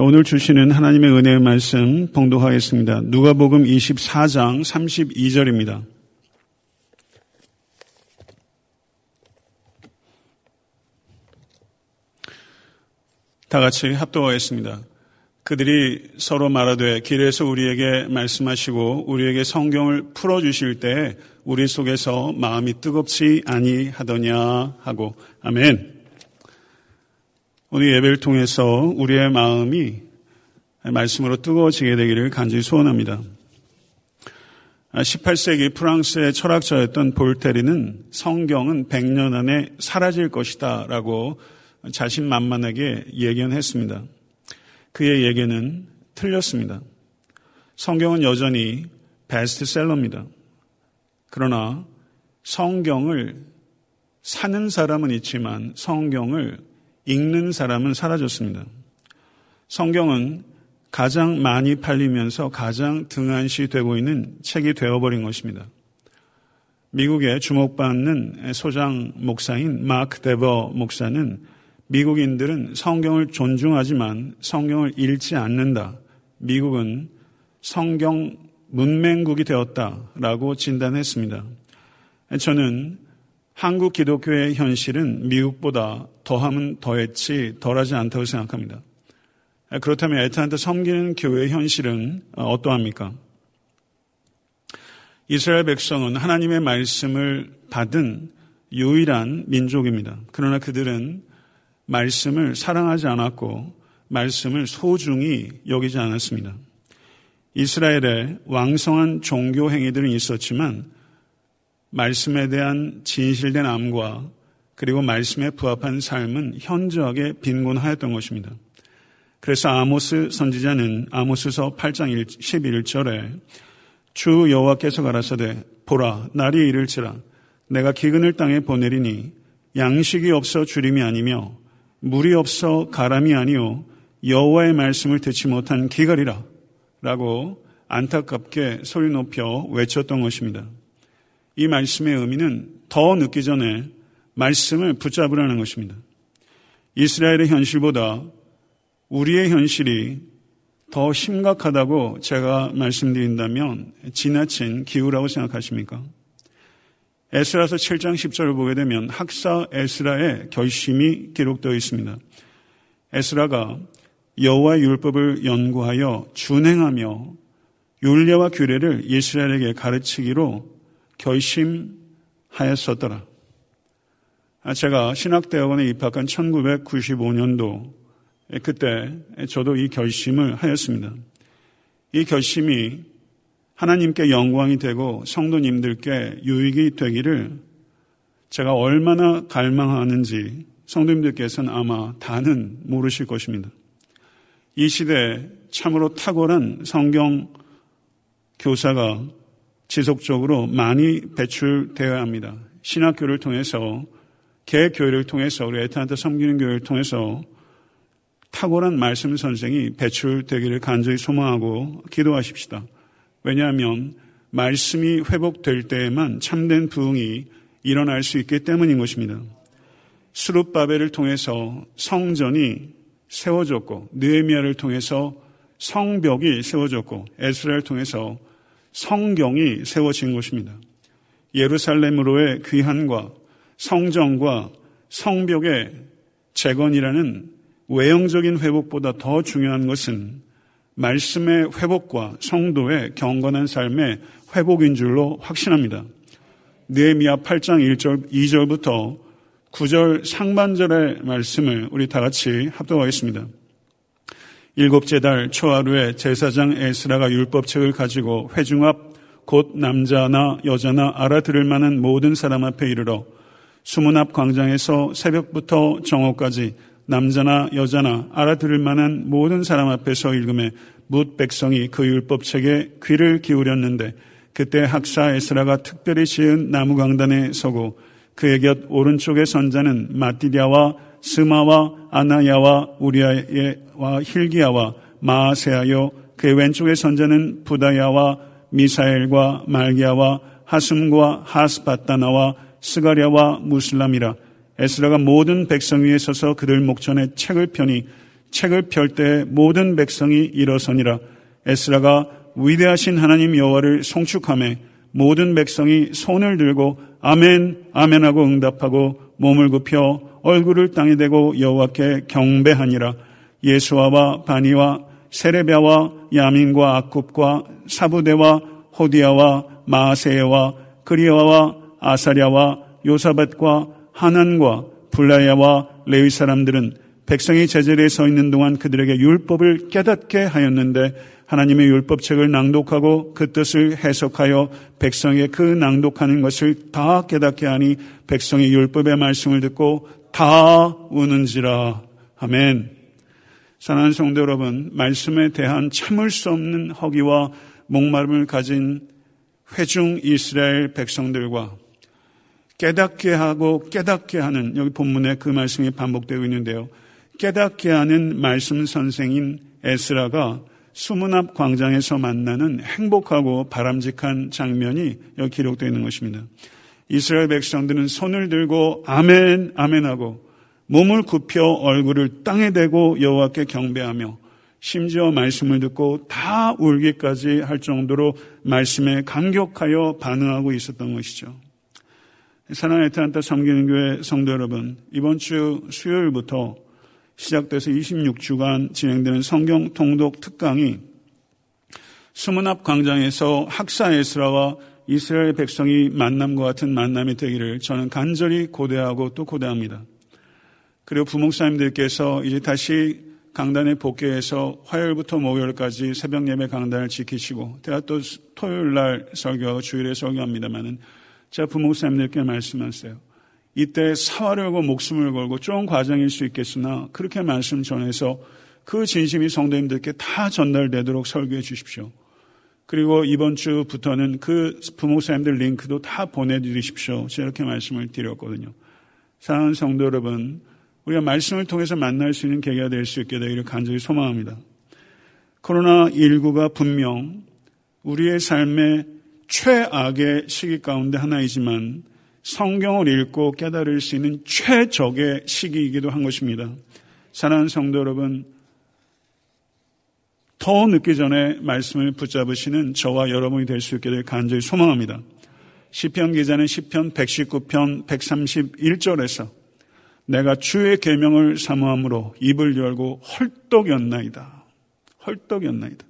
오늘 주시는 하나님의 은혜의 말씀 봉독하겠습니다. 누가복음 24장 32절입니다. 다 같이 합독하겠습니다. 그들이 서로 말하되 길에서 우리에게 말씀하시고 우리에게 성경을 풀어 주실 때 우리 속에서 마음이 뜨겁지 아니하더냐 하고 아멘. 오늘 예배를 통해서 우리의 마음이 말씀으로 뜨거워지게 되기를 간절히 소원합니다. 18세기 프랑스의 철학자였던 볼테리는 성경은 100년 안에 사라질 것이다 라고 자신만만하게 예견했습니다. 그의 예견은 틀렸습니다. 성경은 여전히 베스트셀러입니다. 그러나 성경을 사는 사람은 있지만 성경을 읽는 사람은 사라졌습니다. 성경은 가장 많이 팔리면서 가장 등한시 되고 있는 책이 되어버린 것입니다. 미국의 주목받는 소장 목사인 마크 데버 목사는 미국인들은 성경을 존중하지만 성경을 읽지 않는다. 미국은 성경 문맹국이 되었다라고 진단했습니다. 저는 한국 기독교의 현실은 미국보다 더하면 더했지 덜하지 않다고 생각합니다. 그렇다면 애타한테 섬기는 교회의 현실은 어떠합니까? 이스라엘 백성은 하나님의 말씀을 받은 유일한 민족입니다. 그러나 그들은 말씀을 사랑하지 않았고 말씀을 소중히 여기지 않았습니다. 이스라엘에 왕성한 종교 행위들은 있었지만 말씀에 대한 진실된 암과 그리고 말씀에 부합한 삶은 현저하게 빈곤하였던 것입니다. 그래서 아모스 선지자는 아모스서 8장 11절에 주 여호와께서 가라사대 보라 날이 이를지라 내가 기근을 땅에 보내리니 양식이 없어 주림이 아니며 물이 없어 가람이 아니요 여호와의 말씀을 듣지 못한 기갈이라 라고 안타깝게 소리 높여 외쳤던 것입니다. 이 말씀의 의미는 더 늦기 전에 말씀을 붙잡으라는 것입니다. 이스라엘의 현실보다 우리의 현실이 더 심각하다고 제가 말씀드린다면 지나친 기후라고 생각하십니까? 에스라서 7장 10절을 보게 되면 학사 에스라의 결심이 기록되어 있습니다. 에스라가 여호와의 율법을 연구하여 준행하며 율례와 규례를 이스라엘에게 가르치기로 결심하였었더라. 아, 제가 신학대학원에 입학한 1995년도 그때 저도 이 결심을 하였습니다. 이 결심이 하나님께 영광이 되고 성도님들께 유익이 되기를 제가 얼마나 갈망하는지 성도님들께서는 아마 다는 모르실 것입니다. 이 시대에 참으로 탁월한 성경 교사가 지속적으로 많이 배출되어야 합니다. 신학교를 통해서 개교회를 통해서 우리 에탄한테 섬기는 교회를 통해서 탁월한 말씀 선생이 배출되기를 간절히 소망하고 기도하십시다. 왜냐하면 말씀이 회복될 때에만 참된 부흥이 일어날 수 있기 때문인 것입니다. 수룹바벨을 통해서 성전이 세워졌고 느에미아를 통해서 성벽이 세워졌고 에스라를 통해서 성경이 세워진 것입니다. 예루살렘으로의 귀한과 성정과 성벽의 재건이라는 외형적인 회복보다 더 중요한 것은 말씀의 회복과 성도의 경건한 삶의 회복인 줄로 확신합니다. 느헤미야 8장 1절 2절부터 9절 상반절의 말씀을 우리 다 같이 합독하겠습니다. 일곱째 달 초하루에 제사장 에스라가 율법책을 가지고 회중 앞 곧 남자나 여자나 알아들을 만한 모든 사람 앞에 이르러 수문 앞 광장에서 새벽부터 정오까지 남자나 여자나 알아들을 만한 모든 사람 앞에서 읽음에 묻 백성이 그 율법책에 귀를 기울였는데 그때 학사 에스라가 특별히 지은 나무 강단에 서고 그의 곁 오른쪽의 선자는 마띠디아와 스마와 아나야와 우리아와 힐기야와 마아세아요. 그의 왼쪽의 선자는 부다야와 미사엘과 말기야와 하슴과 하스바타나와 스가랴와 무슬람이라. 에스라가 모든 백성 위에 서서 그들 목전에 책을 펴니 책을 펼 때 모든 백성이 일어서니라. 에스라가 위대하신 하나님 여호와를 송축함에 모든 백성이 손을 들고 아멘 아멘하고 응답하고 몸을 굽혀 얼굴을 땅에 대고 여호와께 경배하니라. 예수아와 바니와 세레비아와 야민과 아굽과 사부대와 호디아와 마세와 그리아와 아사랴와 요사밧과 하난과 블라야와 레위 사람들은 백성이 제자리에 서 있는 동안 그들에게 율법을 깨닫게 하였는데 하나님의 율법책을 낭독하고 그 뜻을 해석하여 백성에게 그 낭독하는 것을 다 깨닫게 하니 백성이 율법의 말씀을 듣고 다 우는지라. 아멘. 사랑하는 성도 여러분, 말씀에 대한 참을 수 없는 허기와 목마름을 가진 회중 이스라엘 백성들과 깨닫게 하고 깨닫게 하는 여기 본문에 그 말씀이 반복되고 있는데요. 깨닫게 하는 말씀 선생인 에스라가 수문 앞 광장에서 만나는 행복하고 바람직한 장면이 여기 기록되어 있는 것입니다. 이스라엘 백성들은 손을 들고 아멘 아멘하고 몸을 굽혀 얼굴을 땅에 대고 여호와께 경배하며 심지어 말씀을 듣고 다 울기까지 할 정도로 말씀에 감격하여 반응하고 있었던 것이죠. 사랑의 에탄타 섬기는 교회 성도 여러분, 이번 주 수요일부터 시작돼서 26주간 진행되는 성경 통독 특강이 수문 앞 광장에서 학사 에스라와 이스라엘 백성이 만남과 같은 만남이 되기를 저는 간절히 고대하고 또 고대합니다. 그리고 부목사님들께서 이제 다시 강단에 복귀해서 화요일부터 목요일까지 새벽 예배 강단을 지키시고 제가 또 토요일 날 설교하고 주일에 설교합니다만은 제가 부목사님들께 말씀하세요. 이때 사활을 걸고 목숨을 걸고 좀 과정일 수 있겠으나 그렇게 말씀 전해서 그 진심이 성도님들께 다 전달되도록 설교해 주십시오. 그리고 이번 주부터는 그 부목사님들 링크도 다 보내드리십시오. 제가 이렇게 말씀을 드렸거든요. 사랑하는 성도 여러분, 우리가 말씀을 통해서 만날 수 있는 계기가 될 수 있게 되기를 간절히 소망합니다. 코로나19가 분명 우리의 삶의 최악의 시기 가운데 하나이지만 성경을 읽고 깨달을 수 있는 최적의 시기이기도 한 것입니다. 사랑하는 성도 여러분, 더 늦기 전에 말씀을 붙잡으시는 저와 여러분이 될수될 간절히 소망합니다. 시편 기자는 시편 119편 131절에서 내가 주의 계명을 사모함으로 입을 열고 헐떡였나이다. 헐떡였나이다.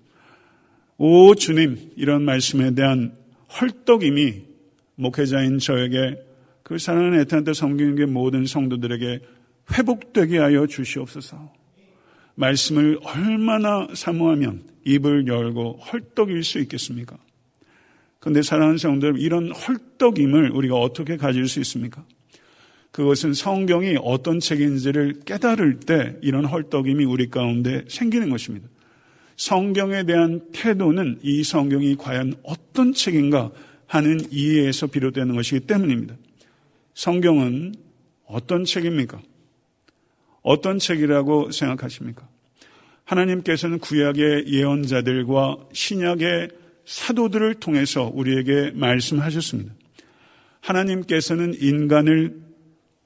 오 주님 이런 말씀에 대한 헐떡임이 목회자인 저에게 그 사랑하는 에탄테 섬기는 모든 성도들에게 회복되게 하여 주시옵소서. 말씀을 얼마나 사모하면 입을 열고 헐떡일 수 있겠습니까? 그런데 사랑하는 성도들 이런 헐떡임을 우리가 어떻게 가질 수 있습니까? 그것은 성경이 어떤 책인지를 깨달을 때 이런 헐떡임이 우리 가운데 생기는 것입니다. 성경에 대한 태도는 이 성경이 과연 어떤 책인가 하는 이해에서 비롯되는 것이기 때문입니다. 성경은 어떤 책입니까? 어떤 책이라고 생각하십니까? 하나님께서는 구약의 예언자들과 신약의 사도들을 통해서 우리에게 말씀하셨습니다. 하나님께서는 인간을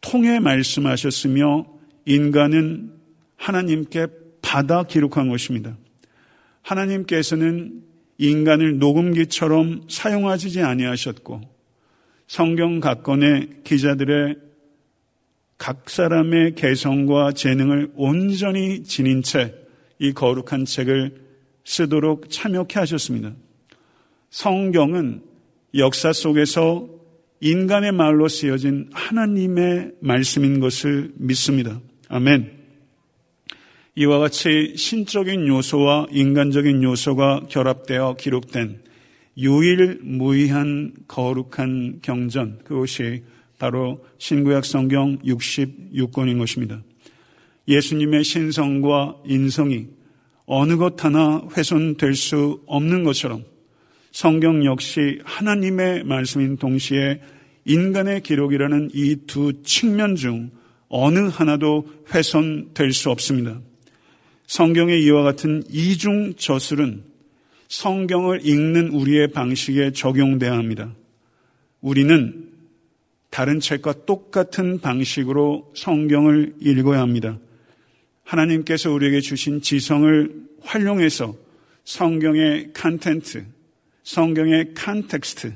통해 말씀하셨으며 인간은 하나님께 받아 기록한 것입니다. 하나님께서는 인간을 녹음기처럼 사용하지 아니하셨고 성경 각 건의 기자들의 각 사람의 개성과 재능을 온전히 지닌 채 이 거룩한 책을 쓰도록 참여케 하셨습니다. 성경은 역사 속에서 인간의 말로 쓰여진 하나님의 말씀인 것을 믿습니다. 아멘. 이와 같이 신적인 요소와 인간적인 요소가 결합되어 기록된 유일무이한 거룩한 경전, 그것이 바로 신구약 성경 66권인 것입니다. 예수님의 신성과 인성이 어느 것 하나 훼손될 수 없는 것처럼 성경 역시 하나님의 말씀인 동시에 인간의 기록이라는 이 두 측면 중 어느 하나도 훼손될 수 없습니다. 성경의 이와 같은 이중 저술은 성경을 읽는 우리의 방식에 적용돼야 합니다. 우리는 다른 책과 똑같은 방식으로 성경을 읽어야 합니다. 하나님께서 우리에게 주신 지성을 활용해서 성경의 content, 성경의 context,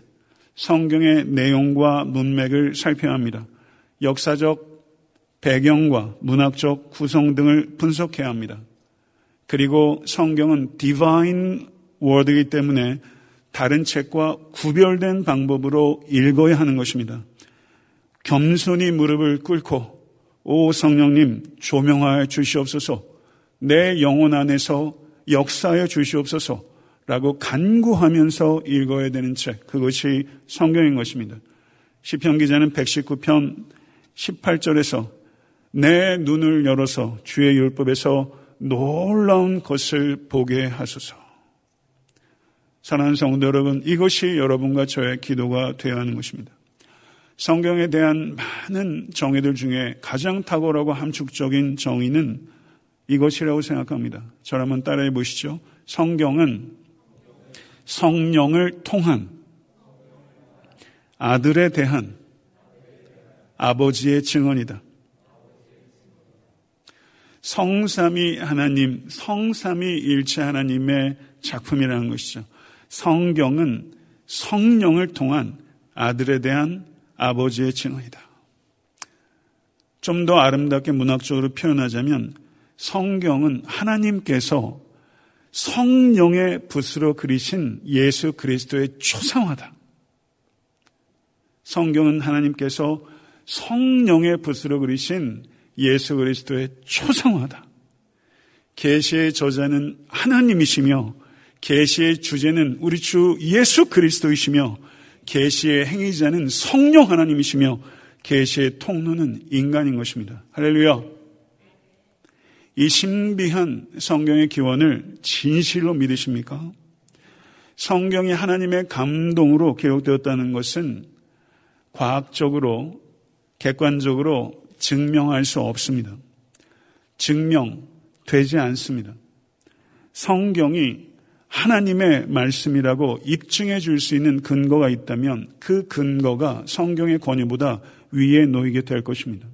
성경의 내용과 문맥을 살펴야 합니다. 역사적 배경과 문학적 구성 등을 분석해야 합니다. 그리고 성경은 divine word이기 때문에 다른 책과 구별된 방법으로 읽어야 하는 것입니다. 겸손히 무릎을 꿇고 오 성령님 조명하여 주시옵소서 내 영혼 안에서 역사하여 주시옵소서 라고 간구하면서 읽어야 되는 책 그것이 성경인 것입니다. 시편 기자는 119편 18절에서 내 눈을 열어서 주의 율법에서 놀라운 것을 보게 하소서. 사랑하는 성도 여러분, 이것이 여러분과 저의 기도가 되어야 하는 것입니다. 성경에 대한 많은 정의들 중에 가장 탁월하고 함축적인 정의는 이것이라고 생각합니다. 저를 한번 따라해 보시죠. 성경은 성령을 통한 아들에 대한 아버지의 증언이다. 성삼이 하나님, 성삼이 일체 하나님의 작품이라는 것이죠. 성경은 성령을 통한 아들에 대한 아버지의 증언이다. 좀 더 아름답게 문학적으로 표현하자면 성경은 하나님께서 성령의 붓으로 그리신 예수 그리스도의 초상화다. 성경은 하나님께서 성령의 붓으로 그리신 예수 그리스도의 초상화다. 계시의 저자는 하나님이시며 계시의 주제는 우리 주 예수 그리스도이시며 계시의 행위자는 성령 하나님이시며 계시의 통로는 인간인 것입니다. 할렐루야. 이 신비한 성경의 기원을 진실로 믿으십니까? 성경이 하나님의 감동으로 기록되었다는 것은 과학적으로 객관적으로 증명할 수 없습니다. 증명되지 않습니다. 성경이 하나님의 말씀이라고 입증해 줄 수 있는 근거가 있다면 그 근거가 성경의 권위보다 위에 놓이게 될 것입니다.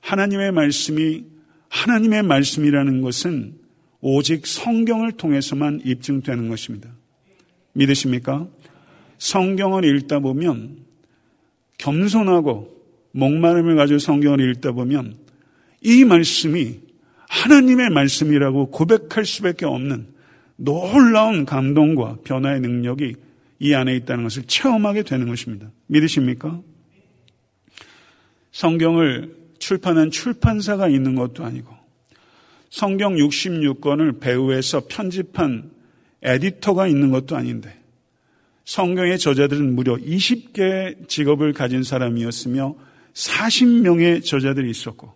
하나님의 말씀이 하나님의 말씀이라는 것은 오직 성경을 통해서만 입증되는 것입니다. 믿으십니까? 성경을 읽다 보면 겸손하고 목마름을 가지고 성경을 읽다 보면 이 말씀이 하나님의 말씀이라고 고백할 수밖에 없는 놀라운 감동과 변화의 능력이 이 안에 있다는 것을 체험하게 되는 것입니다. 믿으십니까? 성경을 출판한 출판사가 있는 것도 아니고 성경 66권을 배우해서 편집한 에디터가 있는 것도 아닌데 성경의 저자들은 무려 20개 직업을 가진 사람이었으며 40명의 저자들이 있었고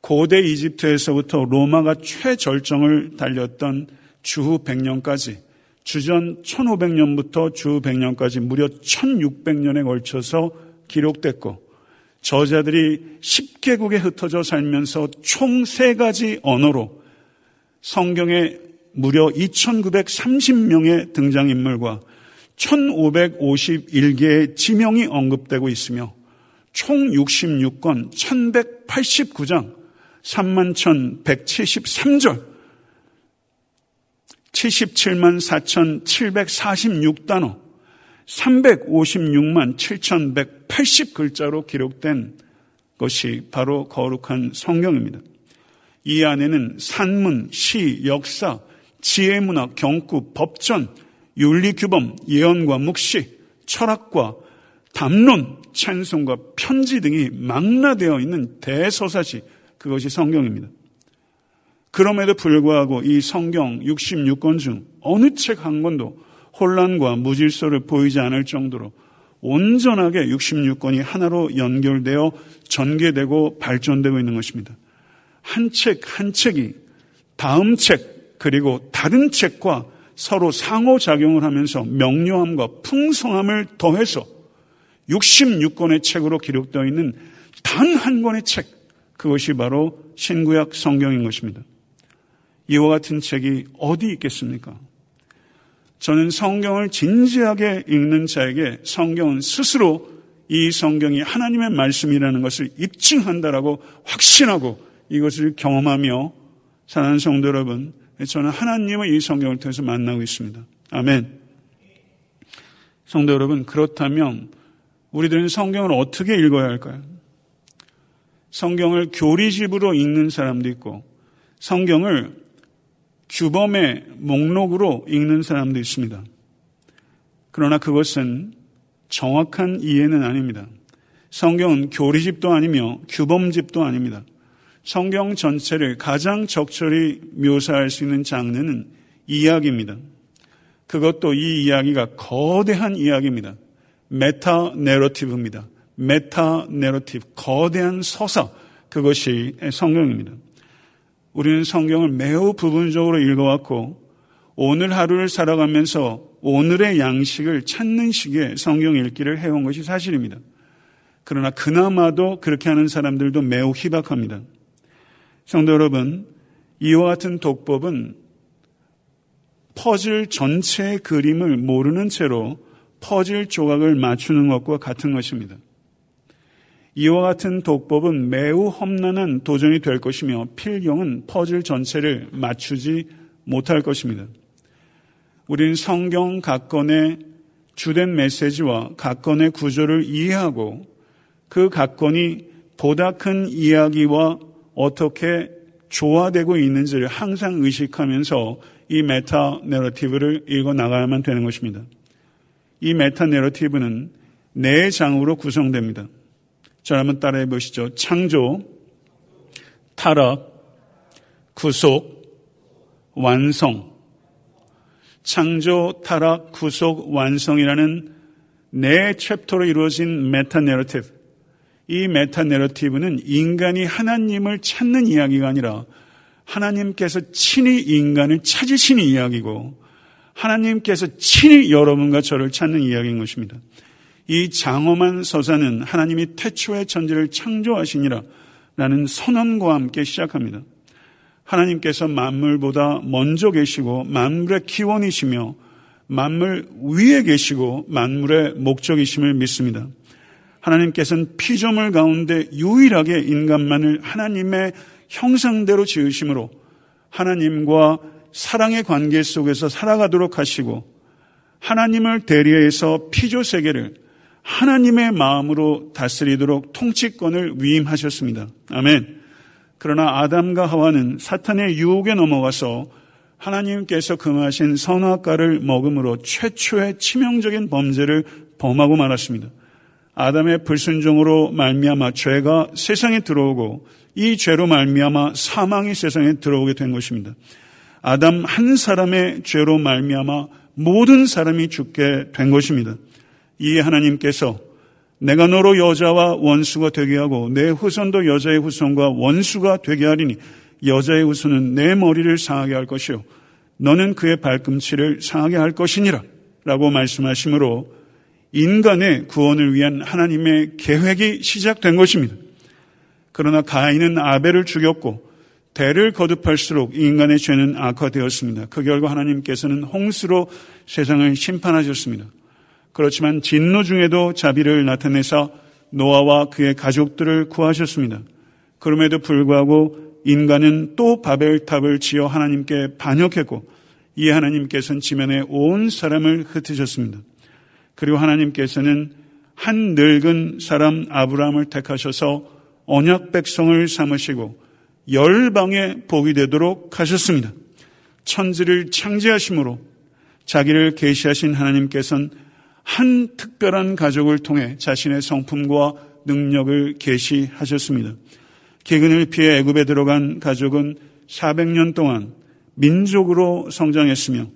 고대 이집트에서부터 로마가 최절정을 달렸던 주후 100년까지 주전 1500년부터 주후 100년까지 무려 1600년에 걸쳐서 기록됐고 저자들이 10개국에 흩어져 살면서 총세 가지 언어로 성경에 무려 2930명의 등장인물과 1551개의 지명이 언급되고 있으며 총 66권 1189장 31,173절 77만 4,746단어 356만 7,180글자로 기록된 것이 바로 거룩한 성경입니다. 이 안에는 산문, 시, 역사, 지혜문학, 경구, 법전, 윤리규범, 예언과 묵시, 철학과 담론, 찬송과 편지 등이 망라되어 있는 대서사시, 그것이 성경입니다. 그럼에도 불구하고 이 성경 66권 중 어느 책 한 권도 혼란과 무질서를 보이지 않을 정도로 온전하게 66권이 하나로 연결되어 전개되고 발전되고 있는 것입니다. 한 책 한 책이 다음 책 그리고 다른 책과 서로 상호작용을 하면서 명료함과 풍성함을 더해서 66권의 책으로 기록되어 있는 단 한 권의 책, 그것이 바로 신구약 성경인 것입니다. 이와 같은 책이 어디 있겠습니까? 저는 성경을 진지하게 읽는 자에게 성경은 스스로 이 성경이 하나님의 말씀이라는 것을 입증한다라고 확신하고 이것을 경험하며 사랑하는 성도 여러분, 저는 하나님을 이 성경을 통해서 만나고 있습니다. 아멘. 성도 여러분, 그렇다면 우리들은 성경을 어떻게 읽어야 할까요? 성경을 교리집으로 읽는 사람도 있고, 성경을 규범의 목록으로 읽는 사람도 있습니다. 그러나 그것은 정확한 이해는 아닙니다. 성경은 교리집도 아니며 규범집도 아닙니다. 성경 전체를 가장 적절히 묘사할 수 있는 장르는 이야기입니다. 그것도 이 이야기가 거대한 이야기입니다. meta narrative입니다. meta narrative, 거대한 서사, 그것이 성경입니다. 우리는 성경을 매우 부분적으로 읽어왔고, 오늘 하루를 살아가면서 오늘의 양식을 찾는 식의 성경 읽기를 해온 것이 사실입니다. 그러나 그나마도 그렇게 하는 사람들도 매우 희박합니다. 성도 여러분, 이와 같은 독법은 퍼즐 전체의 그림을 모르는 채로 퍼즐 조각을 맞추는 것과 같은 것입니다. 이와 같은 독법은 매우 험난한 도전이 될 것이며 필경은 퍼즐 전체를 맞추지 못할 것입니다. 우리는 성경 각 건의 주된 메시지와 각 건의 구조를 이해하고 그 각 건이 보다 큰 이야기와 어떻게 조화되고 있는지를 항상 의식하면서 이 메타 내러티브를 읽어 나가야만 되는 것입니다. 이 meta narrative는 네 장으로 구성됩니다. 자, 한번 따라해 보시죠. 창조, 타락, 구속, 완성. 창조, 타락, 구속, 완성이라는 네 chapter로 이루어진 meta narrative. 이 meta narrative는 인간이 하나님을 찾는 이야기가 아니라 하나님께서 친히 인간을 찾으시는 이야기고 하나님께서 친히 여러분과 저를 찾는 이야기인 것입니다. 이 장엄한 서사는 하나님이 태초의 천지를 창조하시니라 라는 선언과 함께 시작합니다. 하나님께서 만물보다 먼저 계시고 만물의 기원이시며 만물 위에 계시고 만물의 목적이심을 믿습니다. 하나님께서는 피조물 가운데 유일하게 인간만을 하나님의 형상대로 지으심으로 하나님과 사랑의 관계 속에서 살아가도록 하시고 하나님을 대리해서 피조 세계를 하나님의 마음으로 다스리도록 통치권을 위임하셨습니다. 아멘. 그러나 아담과 하와는 사탄의 유혹에 넘어가서 하나님께서 금하신 선악과를 먹음으로 최초의 치명적인 범죄를 범하고 말았습니다. 아담의 불순종으로 말미암아 죄가 세상에 들어오고 이 죄로 말미암아 사망이 세상에 들어오게 된 것입니다. 아담 한 사람의 죄로 말미암아 모든 사람이 죽게 된 것입니다. 이 하나님께서 내가 너로 여자와 원수가 되게 하고 내 후손도 여자의 후손과 원수가 되게 하리니 여자의 후손은 내 머리를 상하게 할 것이요 너는 그의 발꿈치를 상하게 할 것이니라 라고 말씀하시므로 인간의 구원을 위한 하나님의 계획이 시작된 것입니다. 그러나 가인은 아벨을 죽였고 대를 거듭할수록 인간의 죄는 악화되었습니다. 그 결과 하나님께서는 홍수로 세상을 심판하셨습니다. 그렇지만 진노 중에도 자비를 나타내서 노아와 그의 가족들을 구하셨습니다. 그럼에도 불구하고 인간은 또 바벨탑을 지어 하나님께 반역했고 이 하나님께서는 지면에 온 사람을 흩으셨습니다. 그리고 하나님께서는 한 늙은 사람 아브라함을 택하셔서 언약 백성을 삼으시고 열방에 복이 되도록 하셨습니다. 천지를 창제하심으로 자기를 계시하신 하나님께서는 한 특별한 가족을 통해 자신의 성품과 능력을 계시하셨습니다. 기근을 피해 애굽에 들어간 가족은 400년 동안 민족으로 성장했으며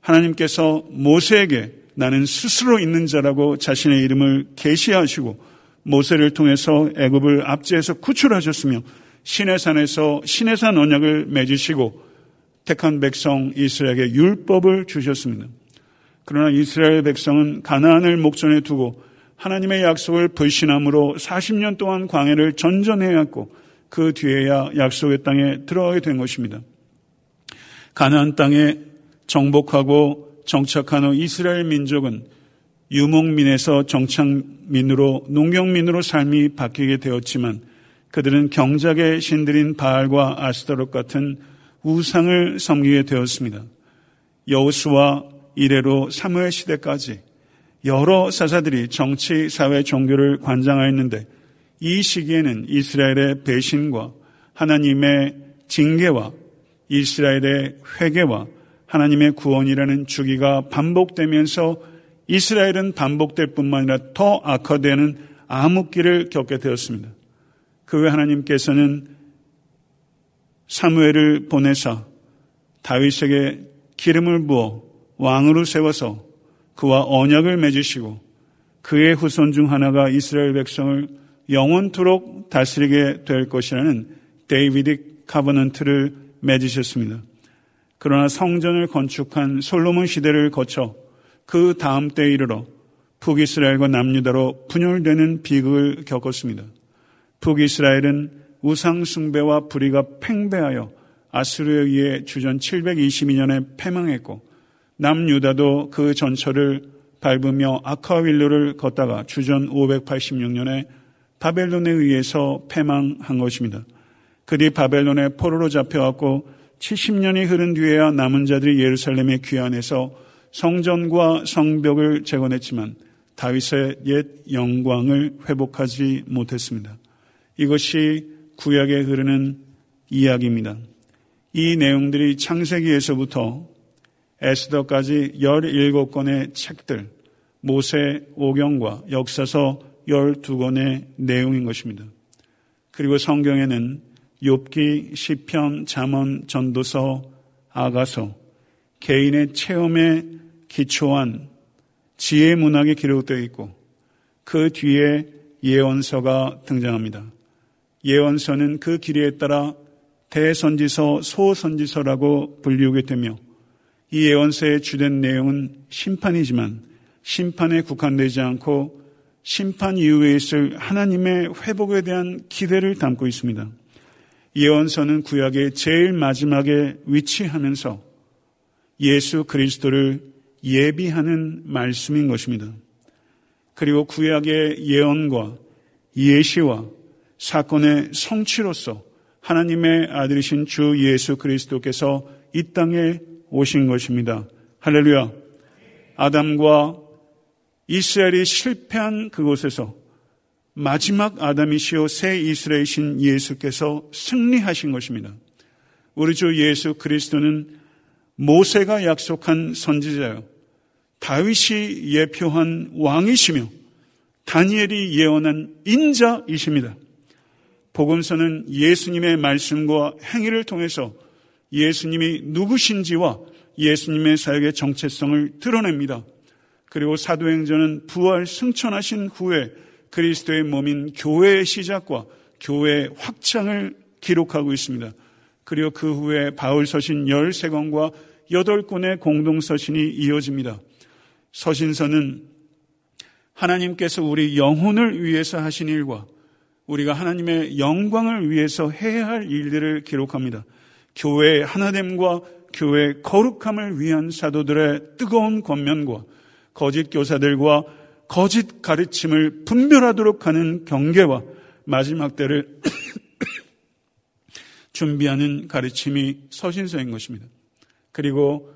하나님께서 모세에게 나는 스스로 있는 자라고 자신의 이름을 계시하시고 모세를 통해서 애굽을 압제해서 구출하셨으며 신의 산에서 신의 산 언약을 맺으시고 택한 백성 이스라엘에게 율법을 주셨습니다. 그러나 이스라엘 백성은 가나안을 목전에 두고 하나님의 약속을 불신함으로 40년 동안 광해를 전전해야 했고 그 뒤에야 약속의 땅에 들어가게 된 것입니다. 가나안 땅에 정복하고 정착한 후 이스라엘 민족은 유목민에서 정착민으로 농경민으로 삶이 바뀌게 되었지만 그들은 경작의 신들인 바알과 아스타롯 같은 우상을 섬기게 되었습니다. 여호수와 이래로 사무엘 시대까지 여러 사사들이 정치, 사회, 종교를 관장하였는데 이 시기에는 이스라엘의 배신과 하나님의 징계와 이스라엘의 회개와 하나님의 구원이라는 주기가 반복되면서 이스라엘은 반복될 뿐만 아니라 더 악화되는 암흑기를 겪게 되었습니다. 그 외 하나님께서는 사무엘을 보내사 다윗에게 기름을 부어 왕으로 세워서 그와 언약을 맺으시고 그의 후손 중 하나가 이스라엘 백성을 영원토록 다스리게 될 것이라는 데이비딕 카버넌트를 맺으셨습니다. 그러나 성전을 건축한 솔로몬 시대를 거쳐 그 다음 때에 이르러 북이스라엘과 남유다로 분열되는 비극을 겪었습니다. 북이스라엘은 우상 숭배와 불의가 팽배하여 아수르에 의해 주전 722년에 패망했고 남유다도 그 전철을 밟으며 아카윌로를 걷다가 주전 586년에 바벨론에 의해서 패망한 것입니다. 그 뒤 바벨론에 포로로 잡혀왔고 70년이 흐른 뒤에야 남은 자들이 예루살렘에 귀환해서 성전과 성벽을 재건했지만 다윗의 옛 영광을 회복하지 못했습니다. 이것이 구약에 흐르는 이야기입니다. 이 내용들이 창세기에서부터 에스더까지 17권의 책들, 모세 오경과 역사서 12권의 내용인 것입니다. 그리고 성경에는 욥기, 시편, 잠언, 전도서, 아가서, 개인의 체험에 기초한 지혜 문학이 기록되어 있고 그 뒤에 예언서가 등장합니다. 예언서는 그 길이에 따라 대선지서, 소선지서라고 불리우게 되며 이 예언서의 주된 내용은 심판이지만 심판에 국한되지 않고 심판 이후에 있을 하나님의 회복에 대한 기대를 담고 있습니다. 예언서는 구약의 제일 마지막에 위치하면서 예수 그리스도를 예비하는 말씀인 것입니다. 그리고 구약의 예언과 예시와 사건의 성취로서 하나님의 아들이신 주 예수 그리스도께서 이 땅에 오신 것입니다. 할렐루야. 아담과 이스라엘이 실패한 그곳에서 마지막 아담이시오 새 이스라엘이신 예수께서 승리하신 것입니다. 우리 주 예수 그리스도는 모세가 약속한 선지자요. 다윗이 예표한 왕이시며 다니엘이 예언한 인자이십니다. 복음서는 예수님의 말씀과 행위를 통해서 예수님이 누구신지와 예수님의 사역의 정체성을 드러냅니다. 그리고 사도행전은 부활 승천하신 후에 그리스도의 몸인 교회의 시작과 교회의 확장을 기록하고 있습니다. 그리고 그 후에 바울 서신 13권과 8권의 공동 서신이 이어집니다. 서신서는 하나님께서 우리 영혼을 위해서 하신 일과 우리가 하나님의 영광을 위해서 해야 할 일들을 기록합니다. 교회의 하나됨과 교회의 거룩함을 위한 사도들의 뜨거운 권면과 거짓 교사들과 거짓 가르침을 분별하도록 하는 경계와 마지막 때를 준비하는 가르침이 서신서인 것입니다. 그리고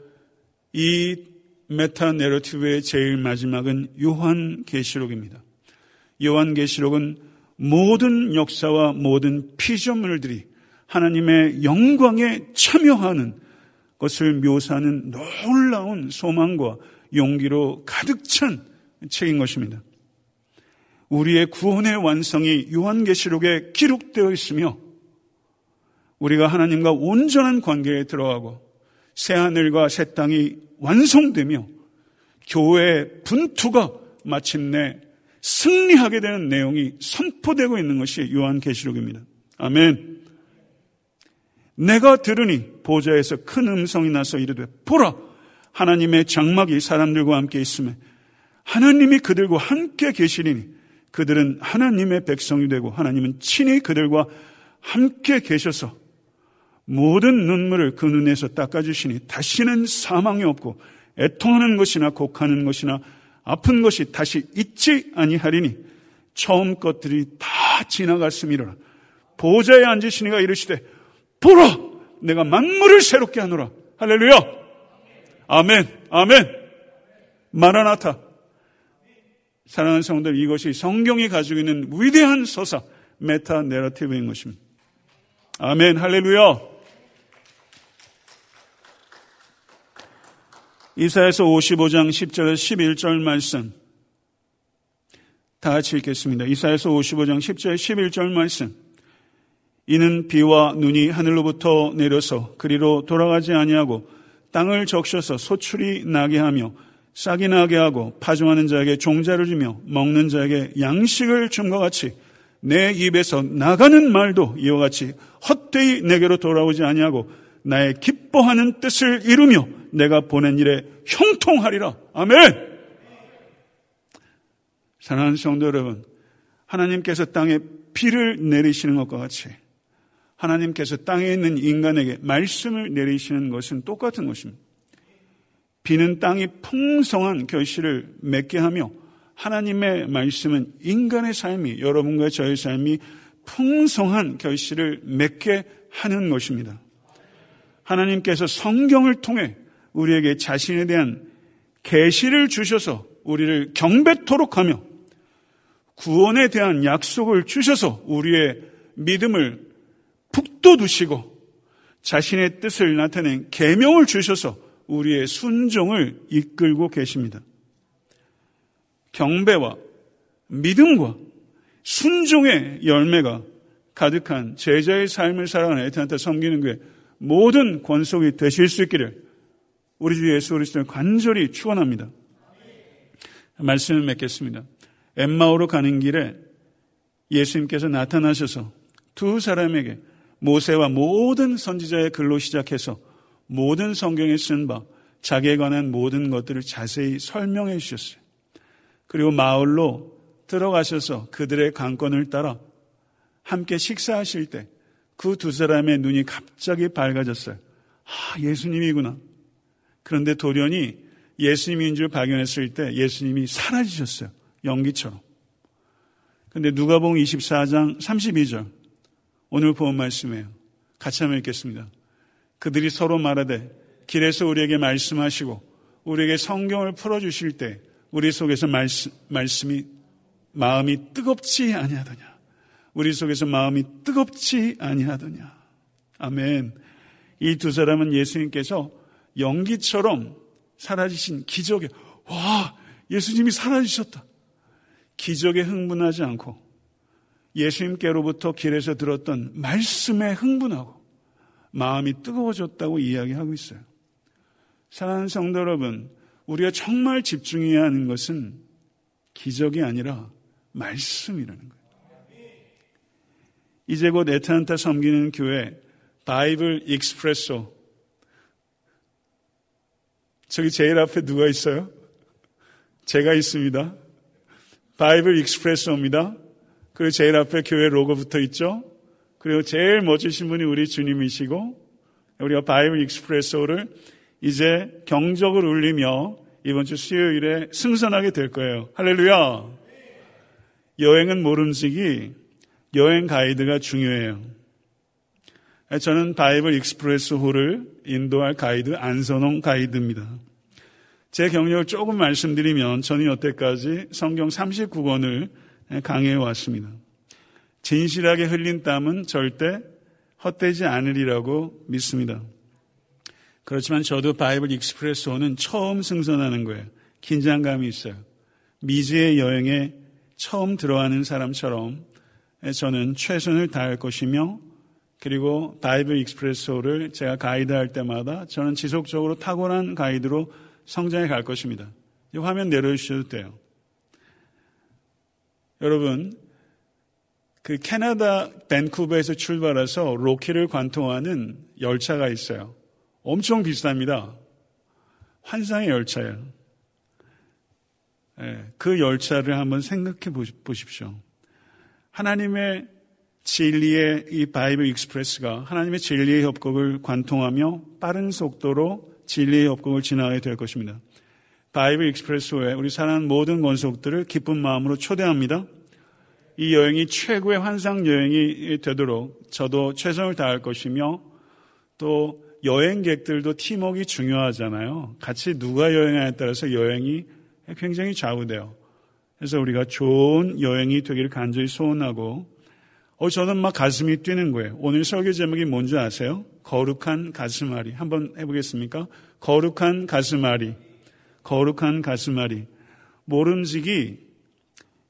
이 메타 내러티브의 제일 마지막은 요한 계시록입니다. 요한 계시록은 모든 역사와 모든 피조물들이 하나님의 영광에 참여하는 것을 묘사하는 놀라운 소망과 용기로 가득 찬 책인 것입니다. 우리의 구원의 완성이 요한계시록에 기록되어 있으며 우리가 하나님과 온전한 관계에 들어가고 새 하늘과 새 땅이 완성되며 교회의 분투가 마침내 승리하게 되는 내용이 선포되고 있는 것이 요한계시록입니다. 아멘. 내가 들으니 보좌에서 큰 음성이 나서 이르되 보라 하나님의 장막이 사람들과 함께 있으며 하나님이 그들과 함께 계시리니 그들은 하나님의 백성이 되고 하나님은 친히 그들과 함께 계셔서 모든 눈물을 그 눈에서 닦아주시니 다시는 사망이 없고 애통하는 것이나 곡하는 것이나 아픈 것이 다시 있지 아니하리니 처음 것들이 다 지나갔음이라. 보좌에 앉으시니가 이르시되 보라 내가 만물을 새롭게 하노라. 할렐루야. 아멘 아멘. 마라나타. 사랑하는 성들 이것이 성경이 가지고 있는 위대한 서사 메타 내러티브인 것입니다. 아멘 할렐루야. 이사에서 55장 10절에서 11절 말씀. 다 같이 읽겠습니다. 이사에서 55장 10절 11절 말씀 이는 비와 눈이 하늘로부터 내려서 그리로 돌아가지 아니하고 땅을 적셔서 소출이 나게 하며 싹이 나게 하고 파종하는 자에게 종자를 주며 먹는 자에게 양식을 줌과 같이 내 입에서 나가는 말도 이와 같이 헛되이 내게로 돌아오지 아니하고 나의 기뻐하는 뜻을 이루며 내가 보낸 일에 형통하리라. 아멘! 사랑하는 성도 여러분, 하나님께서 땅에 비를 내리시는 것과 같이 하나님께서 땅에 있는 인간에게 말씀을 내리시는 것은 똑같은 것입니다. 비는 땅이 풍성한 결실을 맺게 하며 하나님의 말씀은 인간의 삶이 여러분과 저의 삶이 풍성한 결실을 맺게 하는 것입니다. 하나님께서 성경을 통해 우리에게 자신에 대한 계시를 주셔서 우리를 경배토록 하며 구원에 대한 약속을 주셔서 우리의 믿음을 북돋우시고 자신의 뜻을 나타낸 계명을 주셔서 우리의 순종을 이끌고 계십니다. 경배와 믿음과 순종의 열매가 가득한 제자의 삶을 살아가는 에탄타 섬기는 교회 모든 권속이 되실 수 있기를 우리 주 예수 그리스도를 간절히 축원합니다. 말씀을 맺겠습니다. 엠마오로 가는 길에 예수님께서 나타나셔서 두 사람에게 모세와 모든 선지자의 글로 시작해서 모든 성경에 쓴 바 자기에 관한 모든 것들을 자세히 설명해 주셨어요. 그리고 마을로 들어가셔서 그들의 관건을 따라 함께 식사하실 때 그 두 사람의 눈이 갑자기 밝아졌어요. 아, 예수님이구나. 그런데 돌연히 예수님인 줄 발견했을 때 예수님이 사라지셨어요. 연기처럼. 근데 누가복음 24장 32절 오늘 본 말씀이에요. 같이 한번 읽겠습니다. 그들이 서로 말하되 길에서 우리에게 말씀하시고 우리에게 성경을 풀어주실 때 우리 속에서 말씀, 말씀이 마음이 뜨겁지 아니하더냐. 우리 속에서 마음이 뜨겁지 아니하더냐. 아멘. 이 두 사람은 예수님께서 연기처럼 사라지신 기적에 와 예수님이 사라지셨다. 기적에 흥분하지 않고 예수님께로부터 길에서 들었던 말씀에 흥분하고 마음이 뜨거워졌다고 이야기하고 있어요. 사랑하는 성도 여러분, 우리가 정말 집중해야 하는 것은 기적이 아니라 말씀이라는 거예요. 이제 곧 애틀랜타 섬기는 교회 Bible Express호 저기 제일 앞에 누가 있어요? 제가 있습니다. Bible Express호입니다. 그리고 제일 앞에 교회 로고 붙어 있죠. 그리고 제일 멋지신 분이 우리 주님이시고 우리가 Bible Express호를 이제 경적을 울리며 이번 주 수요일에 승선하게 될 거예요. 할렐루야. 여행은 모름지기 여행 가이드가 중요해요. 저는 Bible Express호를 인도할 가이드 안선홍 가이드입니다. 제 경력을 조금 말씀드리면 저는 여태까지 성경 39권을 강해해 왔습니다. 진실하게 흘린 땀은 절대 헛되지 않으리라고 믿습니다. 그렇지만 저도 Bible Express호는 처음 승선하는 거예요. 긴장감이 있어요. 미지의 여행에 처음 들어가는 사람처럼 저는 최선을 다할 것이며 그리고 Bible Express호를 제가 가이드할 때마다 저는 지속적으로 탁월한 가이드로 성장해 갈 것입니다. 이 화면 내려주셔도 돼요. 여러분, 그 캐나다 밴쿠버에서 출발해서 로키를 관통하는 열차가 있어요. 엄청 비쌉니다. 환상의 열차예요. 네, 그 열차를 한번 생각해 보십시오. 하나님의 진리의 이 Bible Express가 하나님의 진리의 협곡을 관통하며 빠른 속도로 진리의 협곡을 지나게 될 것입니다. Bible Express에 우리 사랑하는 모든 권속들을 기쁜 마음으로 초대합니다. 이 여행이 최고의 환상 여행이 되도록 저도 최선을 다할 것이며 또 여행객들도 팀웍이 중요하잖아요. 같이 누가 여행하냐에 따라서 여행이 굉장히 좌우돼요. 그래서 우리가 좋은 여행이 되기를 간절히 소원하고 어 저는 막 가슴이 뛰는 거예요. 오늘 설교 제목이 뭔지 아세요? 거룩한 가슴앓이. 한번 해보겠습니까? 거룩한 가슴앓이. 거룩한 가슴앓이. 모름지기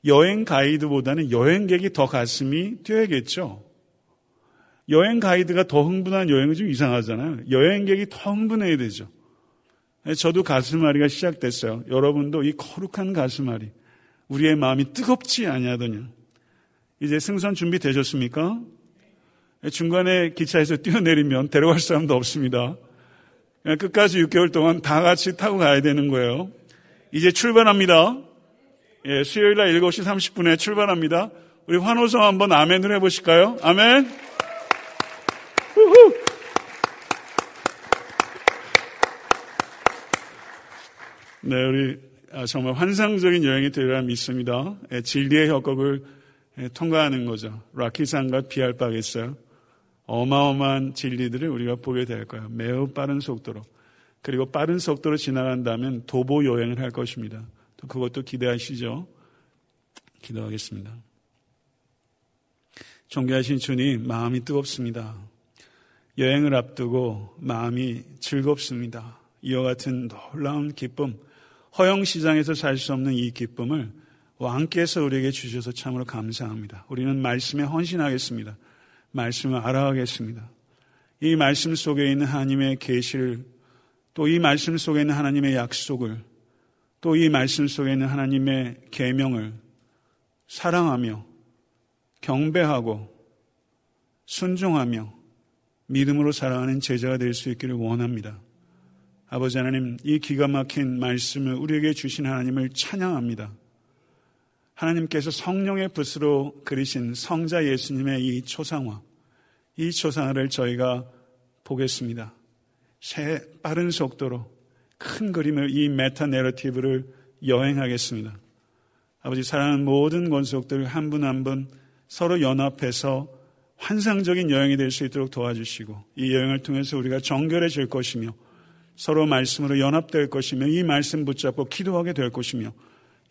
여행 가이드보다는 여행객이 더 가슴이 뛰어야겠죠. 여행 가이드가 더 흥분한 여행은 좀 이상하잖아요. 여행객이 더 흥분해야 되죠. 저도 가슴앓이가 시작됐어요. 여러분도 이 거룩한 가슴앓이, 우리의 마음이 뜨겁지 아니하더냐. 이제 승선 준비 되셨습니까? 중간에 기차에서 뛰어내리면 데려갈 사람도 없습니다. 끝까지 6개월 동안 다 같이 타고 가야 되는 거예요. 이제 출발합니다. 예, 수요일 날 7시 30분에 출발합니다. 우리 환호성 한번 아멘을 해보실까요? 아멘. 우후. 네, 우리 아, 정말 환상적인 여행이 되리라 믿습니다. 예, 진리의 협곡을 예, 통과하는 거죠. 라키산과 비할 바겠어요. 어마어마한 진리들을 우리가 보게 될 거예요. 매우 빠른 속도로. 그리고 빠른 속도로 지나간다면 도보 여행을 할 것입니다. 또 그것도 기대하시죠. 기도하겠습니다. 존귀하신 주님, 마음이 뜨겁습니다. 여행을 앞두고 마음이 즐겁습니다. 이와 같은 놀라운 기쁨, 허영시장에서 살 수 없는 이 기쁨을 왕께서 우리에게 주셔서 참으로 감사합니다. 우리는 말씀에 헌신하겠습니다. 말씀을 알아가겠습니다. 이 말씀 속에 있는 하나님의 계시를 또 이 말씀 속에 있는 하나님의 약속을 또 이 말씀 속에 있는 하나님의 계명을 사랑하며 경배하고 순종하며 믿음으로 살아가는 제자가 될 수 있기를 원합니다. 아버지 하나님, 이 기가 막힌 말씀을 우리에게 주신 하나님을 찬양합니다. 하나님께서 성령의 붓으로 그리신 성자 예수님의 이 초상화, 이 초상화를 저희가 보겠습니다. 새 빠른 속도로 큰 그림을 이 메타 내러티브를 여행하겠습니다. 아버지 사랑하는 모든 권속들 한 분 한 분 서로 연합해서 환상적인 여행이 될 수 있도록 도와주시고 이 여행을 통해서 우리가 정결해질 것이며 서로 말씀으로 연합될 것이며 이 말씀 붙잡고 기도하게 될 것이며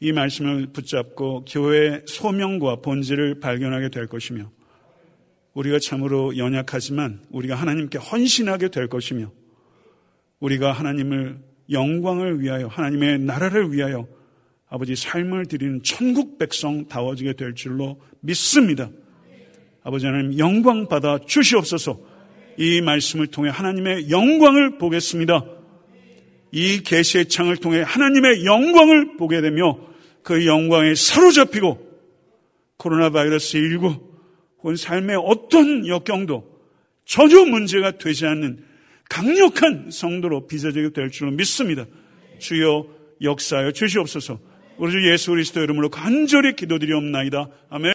이 말씀을 붙잡고 교회의 소명과 본질을 발견하게 될 것이며 우리가 참으로 연약하지만 우리가 하나님께 헌신하게 될 것이며 우리가 하나님을 영광을 위하여 하나님의 나라를 위하여 아버지 삶을 드리는 천국 백성 다워지게 될 줄로 믿습니다. 아버지 하나님 영광 받아 주시옵소서 이 말씀을 통해 하나님의 영광을 보겠습니다. 이 계시의 창을 통해 하나님의 영광을 보게 되며 그 영광에 사로잡히고 코로나 바이러스 19 혹은 삶의 어떤 역경도 전혀 문제가 되지 않는 강력한 성도로 빚어지게 될 줄로 믿습니다. 주여 역사하여 주시옵소서. 우리 주 예수 그리스도 이름으로 간절히 기도드리옵나이다. 아멘.